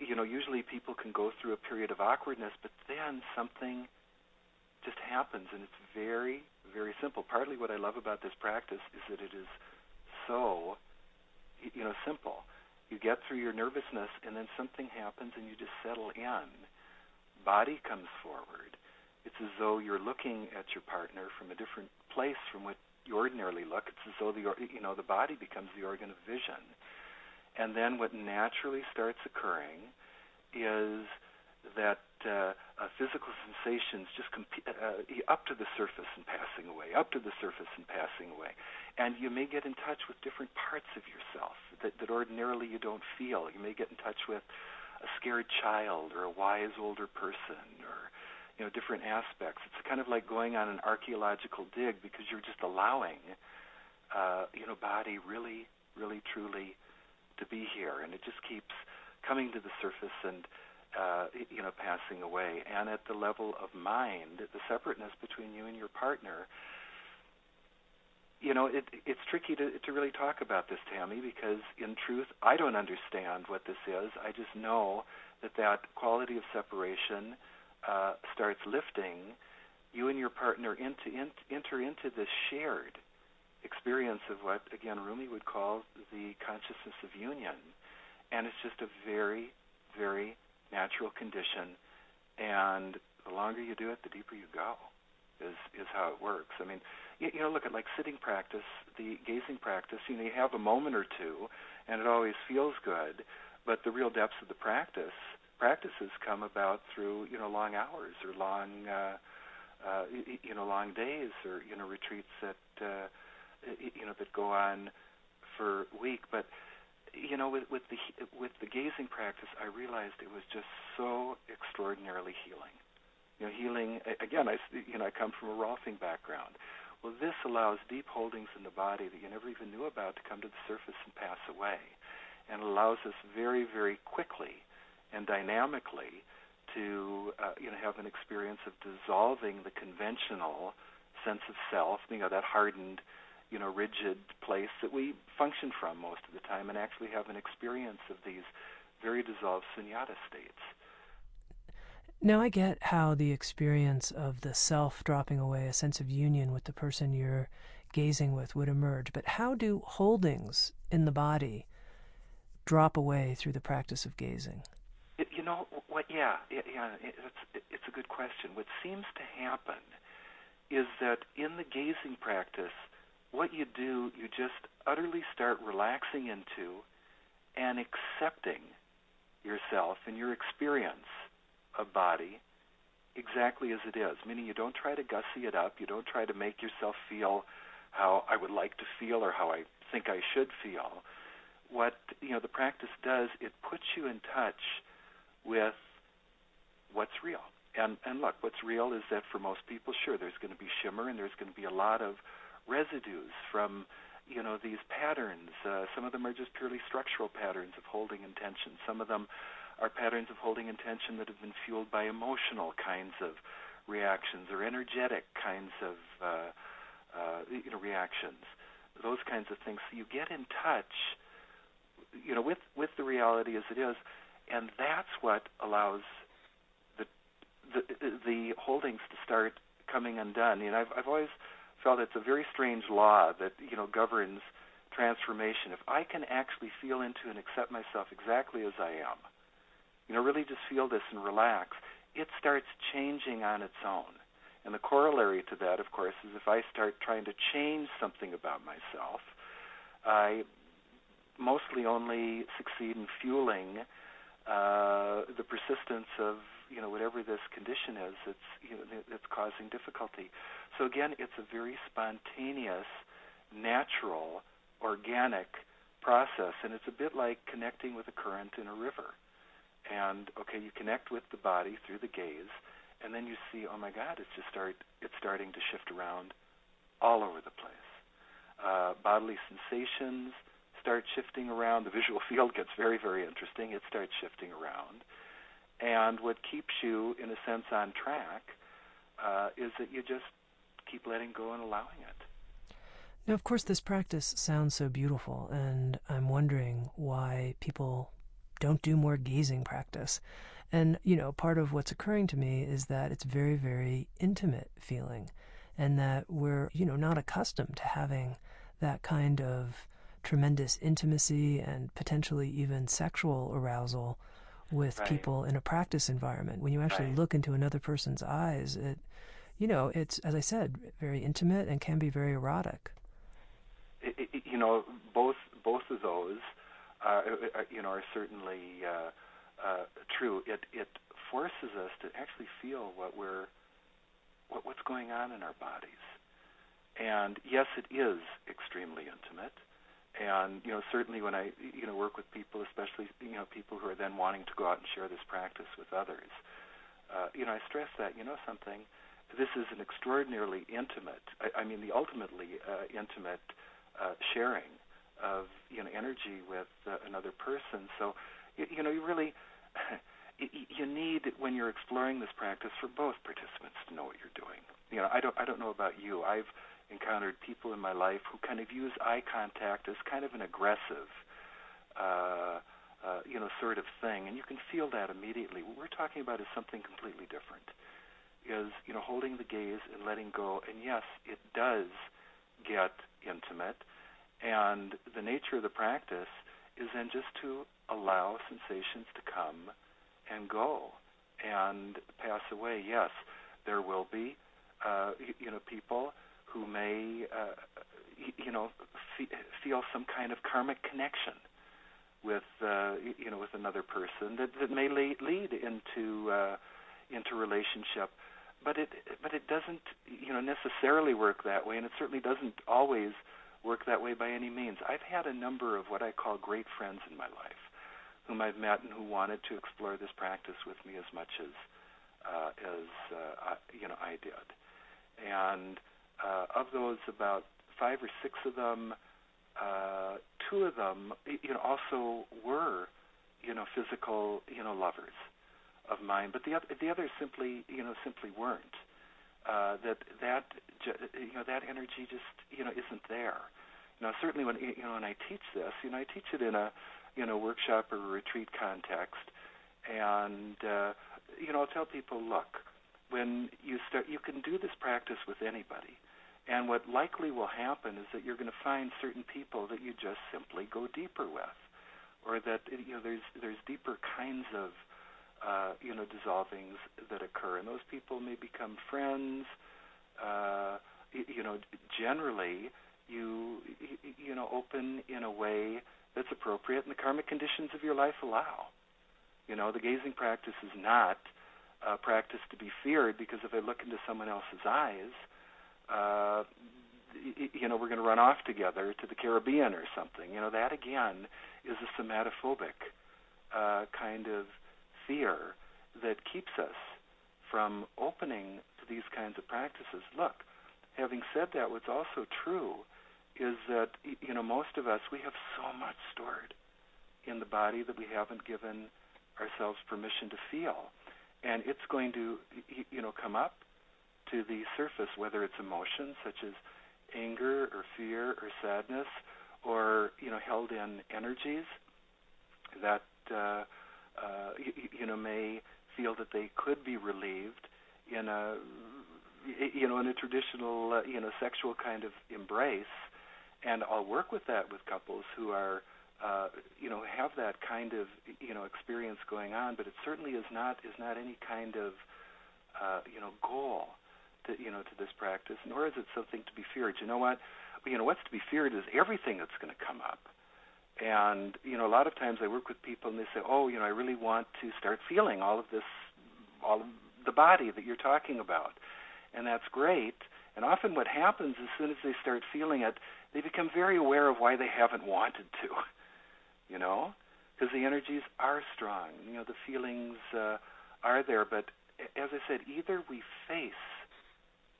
you know, usually people can go through a period of awkwardness, but then something just happens, and it's very, very simple. Partly what I love about this practice is that it is so, you know, simple. You get through your nervousness, and then something happens, and you just settle in. Body comes forward. It's as though you're looking at your partner from a different place from what you ordinarily look. It's as though the, you know, the body becomes the organ of vision and then what naturally starts occurring is that uh, uh, physical sensations just comp- uh, up to the surface and passing away, up to the surface and passing away. And you may get in touch with different parts of yourself that, that ordinarily you don't feel. You may get in touch with a scared child or a wise older person or you know different aspects. It's kind of like going on an archaeological dig because you're just allowing uh, you know body really, really, truly to be here, and it just keeps coming to the surface and uh, you know passing away. And at the level of mind, the separateness between you and your partner you know, it, it's tricky to, to really talk about this, Tami, because in truth, I don't understand what this is. I just know that that quality of separation uh, starts lifting. You and your partner into, in, enter into this shared experience of what, again, Rumi would call the consciousness of union. And it's just a very, very natural condition. And the longer you do it, the deeper you go, is, is how it works. I mean, you, you know, look at like sitting practice, the gazing practice. You know, you have a moment or two, and it always feels good, but the real depths of the practice practices come about through you know long hours or long uh, uh, you know long days or you know retreats that uh, you know that go on for a week. But you know, with, with the with the gazing practice, I realized it was just so extraordinarily healing. You know, healing again. I you know I come from a Rolfing background. Well, this allows deep holdings in the body that you never even knew about to come to the surface and pass away, and allows us very, very quickly and dynamically to uh, you know have an experience of dissolving the conventional sense of self, you know that hardened, you know rigid place that we function from most of the time, and actually have an experience of these very dissolved sunyata states. Now, I get how the experience of the self dropping away, a sense of union with the person you're gazing with, would emerge. But how do holdings in the body drop away through the practice of gazing? Know what? Yeah, yeah. It's it's a good question. What seems to happen is that in the gazing practice, what you do, you just utterly start relaxing into and accepting yourself and your experience a body exactly as it is, meaning you don't try to gussy it up, you don't try to make yourself feel how I would like to feel or how I think I should feel. What you know the practice does, it puts you in touch with what's real. And and look, what's real is that for most people, sure, there's going to be shimmer and there's going to be a lot of residues from you know these patterns. Uh, some of them are just purely structural patterns of holding intention. Some of them are patterns of holding intention that have been fueled by emotional kinds of reactions or energetic kinds of uh, uh, you know reactions, those kinds of things. So you get in touch, you know, with with the reality as it is, and that's what allows the the the holdings to start coming undone. You know, I've I've always felt it's a very strange law that you know governs transformation. If I can actually feel into and accept myself exactly as I am, you know, really just feel this and relax, it starts changing on its own. And the corollary to that, of course, is if I start trying to change something about myself, I mostly only succeed in fueling uh, the persistence of you know whatever this condition is it's you know that's causing difficulty. So again, it's a very spontaneous, natural, organic process, and it's a bit like connecting with a current in a river and okay, you connect with the body through the gaze, and then you see, oh my God, it's just start it's starting to shift around all over the place. Uh, bodily sensations start shifting around. The visual field gets very, very interesting. It starts shifting around, and what keeps you, in a sense, on track uh, is that you just keep letting go and allowing it. Now, of course, this practice sounds so beautiful, and I'm wondering why people don't do more gazing practice. And, you know, part of what's occurring to me is that it's very, very intimate feeling and that we're, you know, not accustomed to having that kind of tremendous intimacy and potentially even sexual arousal with right. people in a practice environment. When you actually right. look into another person's eyes, it, you know, it's, as I said, very intimate and can be very erotic. It, it, you know, both both of those uh, uh, you know, are certainly uh, uh, true. It it forces us to actually feel what we're what, what's going on in our bodies. And yes, it is extremely intimate, And you know, certainly when I you know work with people, especially you know people who are then wanting to go out and share this practice with others, uh, you know, I stress that you know something. This is an extraordinarily intimate. I, I mean, the ultimately uh, intimate uh, sharing of you know energy with uh, another person. So you, you know, you really (laughs) you need when you're exploring this practice for both participants to know what you're doing. You know, I don't I don't know about you. I've encountered people in my life who kind of use eye contact as kind of an aggressive, uh, uh, you know, sort of thing, and you can feel that immediately. What we're talking about is something completely different. Is you know holding the gaze and letting go, and yes, it does get intimate, and the nature of the practice is then just to allow sensations to come and go and pass away. Yes, there will be, uh, you, you know, people who may, uh, you know, feel some kind of karmic connection with, uh, you know, with another person that, that may lead, into uh, into relationship. But it but it doesn't, you know, necessarily work that way, and it certainly doesn't always work that way by any means. I've had a number of what I call great friends in my life, whom I've met and who wanted to explore this practice with me as much as uh, as uh, I, you know I did, and uh, of those, about five or six of them, uh, two of them, you know, also were, you know, physical, you know, lovers of mine, but the other, the others simply, you know, simply weren't. Uh, that that you know that energy just you know isn't there. Know, certainly when you know when I teach this, you know, I teach it in a you know workshop or retreat context, and uh, you know I'll tell people, look, when you start, you can do this practice with anybody. And what likely will happen is that you're going to find certain people that you just simply go deeper with, or that you know there's there's deeper kinds of uh, you know dissolvings that occur, and those people may become friends. Uh, you know, generally you you know open in a way that's appropriate, and the karmic conditions of your life allow. You know, the gazing practice is not a practice to be feared because if I look into someone else's eyes, uh, you know, we're going to run off together to the Caribbean or something. You know, that again is a somatophobic uh, kind of fear that keeps us from opening to these kinds of practices. Look, having said that, what's also true is that, you know, most of us, we have so much stored in the body that we haven't given ourselves permission to feel. And it's going to, you know, come up to the surface, whether it's emotions such as anger or fear or sadness, or you know held in energies that uh, uh, you, you know may feel that they could be relieved in a you know in a traditional uh, you know sexual kind of embrace, and I'll work with that with couples who are. Uh, you know, have that kind of you know experience going on, but it certainly is not is not any kind of uh, you know goal you know to this practice, nor is it something to be feared. You know what? You know what's to be feared is everything that's going to come up. And you know, a lot of times I work with people and they say, "Oh, you know, I really want to start feeling all of this, all of the body that you're talking about," and that's great. And often, what happens as soon as they start feeling it, they become very aware of why they haven't wanted to. (laughs) You know, because the energies are strong. You know, the feelings uh, are there. But as I said, either we face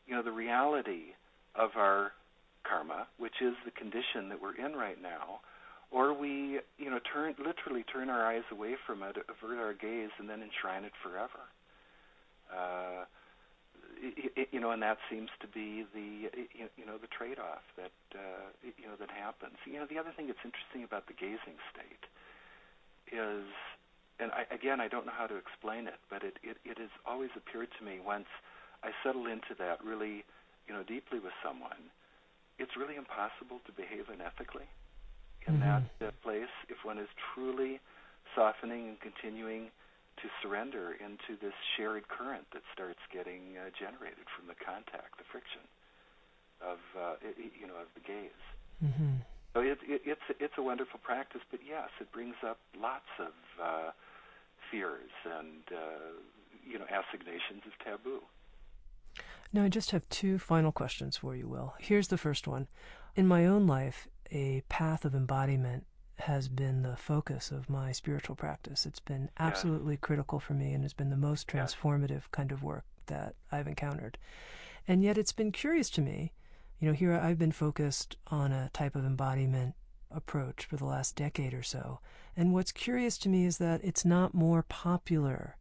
you know, the reality of our karma, which is the condition that we're in right now, or we, you know, turn literally turn our eyes away from it, avert our gaze, and then enshrine it forever. Uh, it, it, you know, and that seems to be the, you know, the trade-off that, uh, you know, that happens. You know, the other thing that's interesting about the gazing state is, and I, again, I don't know how to explain it, but it, it, it has always appeared to me once I settle into that really, you know, deeply with someone, it's really impossible to behave unethically in mm-hmm. that place if one is truly softening and continuing to surrender into this shared current that starts getting uh, generated from the contact, the friction of uh, it, you know of the gaze. Mm-hmm. So it, it, it's it's a wonderful practice, but yes, it brings up lots of uh, fears and uh, you know assignations of taboo. Now, I just have two final questions for you, Will. Here's the first one. In my own life, a path of embodiment has been the focus of my spiritual practice. It's been absolutely yeah. critical for me and has been the most transformative yeah. kind of work that I've encountered. And yet it's been curious to me. You know, here I've been focused on a type of embodiment approach for the last decade or so. And what's curious to me is that it's not more popular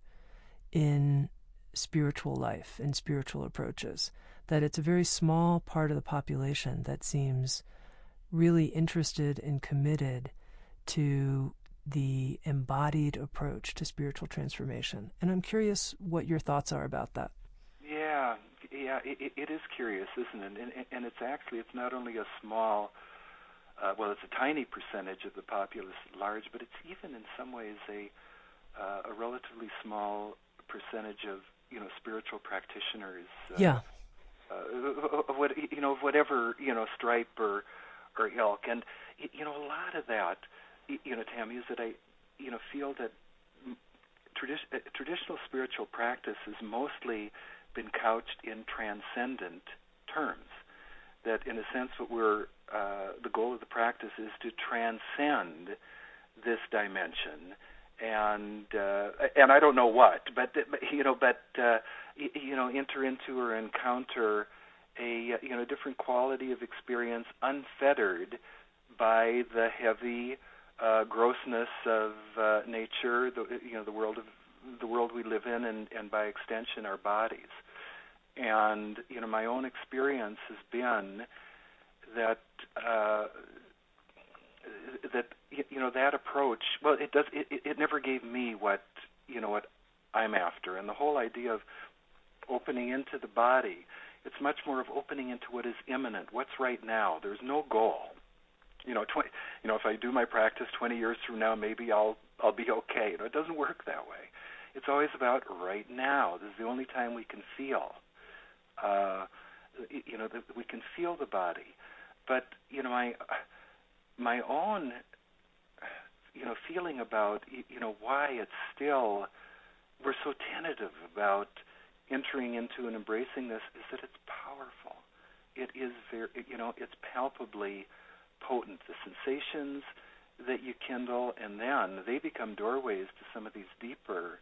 in spiritual life and spiritual approaches, that it's a very small part of the population that seems really interested and committed to the embodied approach to spiritual transformation. And I'm curious what your thoughts are about that. Yeah, yeah, it, it is curious, isn't it? And, and it's actually it's not only a small, uh, well, it's a tiny percentage of the populace at large, but it's even in some ways a uh, a relatively small percentage of you know spiritual practitioners. Uh, yeah. Uh, of what you know, of whatever you know, stripe or or ilk, and you know, a lot of that, you know, Tami, is that I, you know, feel that tradi- uh, traditional spiritual practice has mostly been couched in transcendent terms. That, in a sense, what we're uh, the goal of the practice is to transcend this dimension and uh, and I don't know what, but you know, but uh, you know, enter into or encounter a you know different quality of experience, unfettered by the heavy uh, grossness of uh, nature, the you know the world of the world we live in, and and by extension our bodies. And you know, my own experience has been that uh, that you know that approach. Well, it does. It, it never gave me what you know what I'm after, and the whole idea of opening into the body. It's much more of opening into what is imminent, what's right now. There's no goal. You know, 20, you know, if I do my practice 20 years from now, maybe I'll I'll be okay. You know, it doesn't work that way. It's always about right now. This is the only time we can feel. Uh, you know, that we can feel the body. But you know, my my own you know feeling about you know why it's still we're so tentative about entering into and embracing this is that it's powerful. It is very you know it's palpably potent. The sensations that you kindle and then they become doorways to some of these deeper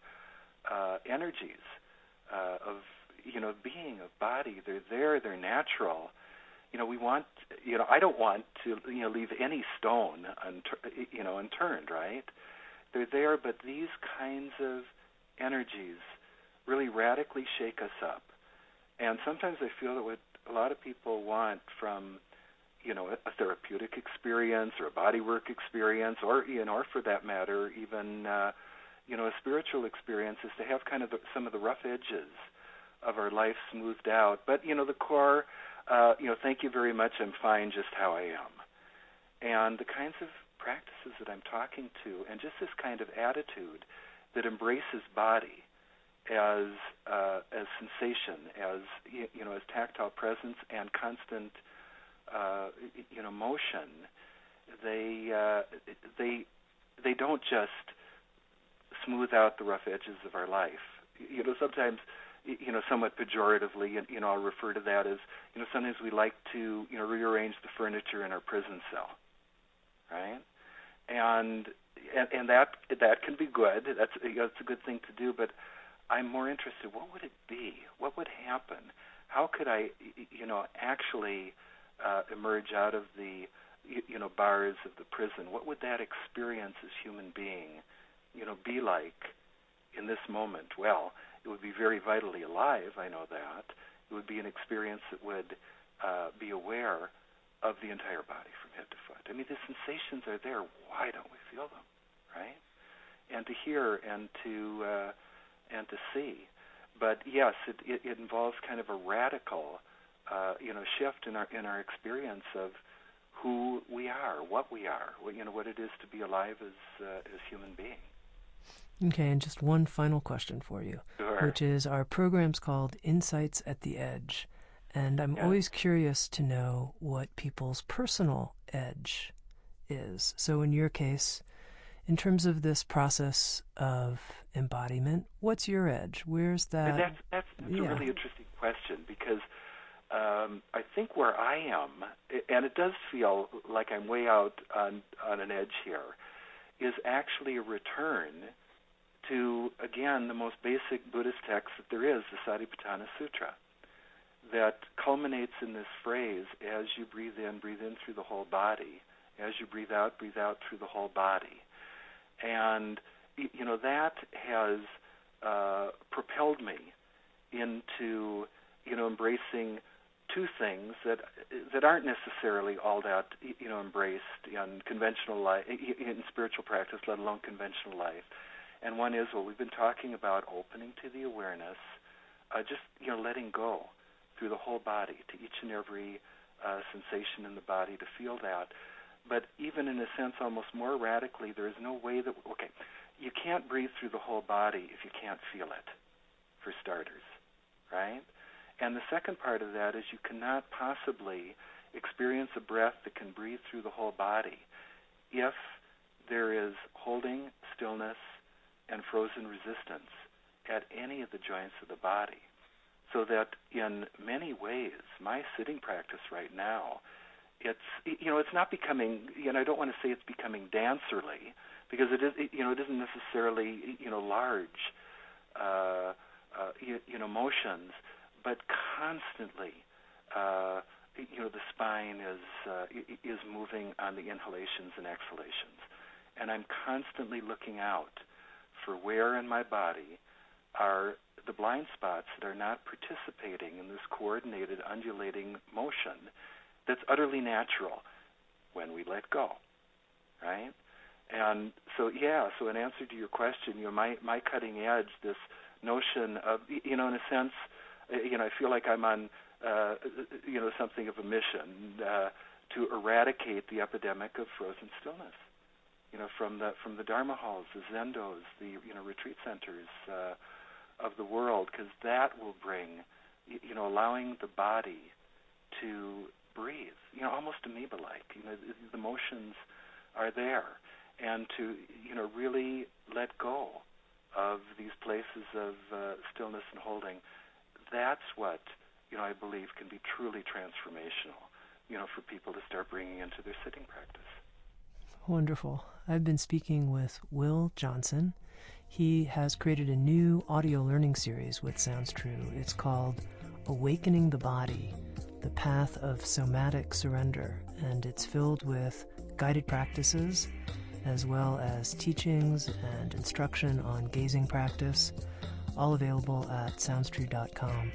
uh, energies uh, of you know being of body. They're there. They're natural you know, we want, you know, I don't want to, you know, leave any stone, untur- you know, unturned, right? They're there, but these kinds of energies really radically shake us up. And sometimes I feel that what a lot of people want from, you know, a therapeutic experience or a bodywork experience, or you know, or for that matter, even, uh, you know, a spiritual experience, is to have kind of the, some of the rough edges of our life smoothed out. But you know, the core uh, you know, thank you very much. I'm fine just how I am. And the kinds of practices that I'm talking to, and just this kind of attitude that embraces body as uh, as sensation, as you know, as tactile presence and constant, uh, you know, motion. They uh, they they don't just smooth out the rough edges of our life. You know, sometimes you know, somewhat pejoratively, you know, I'll refer to that as, you know, sometimes we like to, you know, rearrange the furniture in our prison cell, right? And and, and that that can be good. That's you know, it's a good thing to do. But I'm more interested. What would it be? What would happen? How could I, you know, actually uh, emerge out of the, you know, bars of the prison? What would that experience as human being, you know, be like in this moment? Well, it would be very vitally alive, I know that. It would be an experience that would uh, be aware of the entire body from head to foot. I mean, the sensations are there. Why don't we feel them, right? And to hear and to uh, and to see. But yes, it, it, it involves kind of a radical, uh, you know, shift in our in our experience of who we are, what we are, what, you know, what it is to be alive as uh, as human beings. Okay, and just one final question for you, sure. which is our program's called Insights at the Edge. And I'm yeah. always curious to know what people's personal edge is. So, in your case, in terms of this process of embodiment, what's your edge? Where's that? that's that's, that's yeah. a really interesting question because um, I think where I am, and it does feel like I'm way out on on an edge here, is actually a return to again the most basic Buddhist text that there is, the Satipatthana Sutra, that culminates in this phrase: "As you breathe in, breathe in through the whole body. As you breathe out, breathe out through the whole body." And you know that has uh, propelled me into you know embracing two things that that aren't necessarily all that you know embraced in conventional life in spiritual practice, let alone conventional life. And one is what we've been talking about: opening to the awareness, uh, just you know letting go through the whole body to each and every uh, sensation in the body to feel that. But even in a sense, almost more radically, there is no way that okay, you can't breathe through the whole body if you can't feel it, for starters, right? And the second part of that is you cannot possibly experience a breath that can breathe through the whole body if there is holding, stillness, and frozen resistance at any of the joints of the body. So that in many ways, my sitting practice right now, it's you know it's not becoming you know I don't want to say it's becoming dancerly because it is you know it isn't necessarily you know large uh, uh, you, you know motions, but constantly, uh, you know, the spine is uh, is moving on the inhalations and exhalations, and I'm constantly looking out for where in my body are the blind spots that are not participating in this coordinated undulating motion that's utterly natural when we let go, right? And so, yeah. So, in answer to your question, you know, my my cutting edge, this notion of, you know, in a sense, you know, I feel like I'm on, uh, you know, something of a mission uh, to eradicate the epidemic of frozen stillness. You know, from the from the Dharma halls, the zendos, the you know retreat centers uh, of the world, because that will bring, you know, allowing the body to breathe. You know, almost amoeba-like. You know, the motions are there, and to you know really let go of these places of uh, stillness and holding that's what you know I believe can be truly transformational. You know, for people to start bringing into their sitting practice. Wonderful. I've been speaking with Will Johnson. He has created a new audio learning series with Sounds True. It's called Awakening the Body The Path of Somatic Surrender, and it's filled with guided practices as well as teachings and instruction on gazing practice all available at soundstrue.com.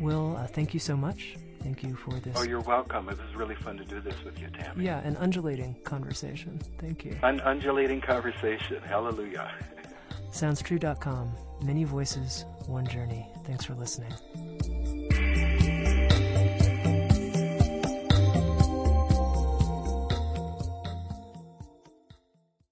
Will, uh, thank you so much. Thank you for this. Oh, you're welcome. It was really fun to do this with you, Tami. Yeah, an undulating conversation. Thank you. An undulating conversation. Hallelujah. (laughs) Soundstrue.com. Many voices, one journey. Thanks for listening.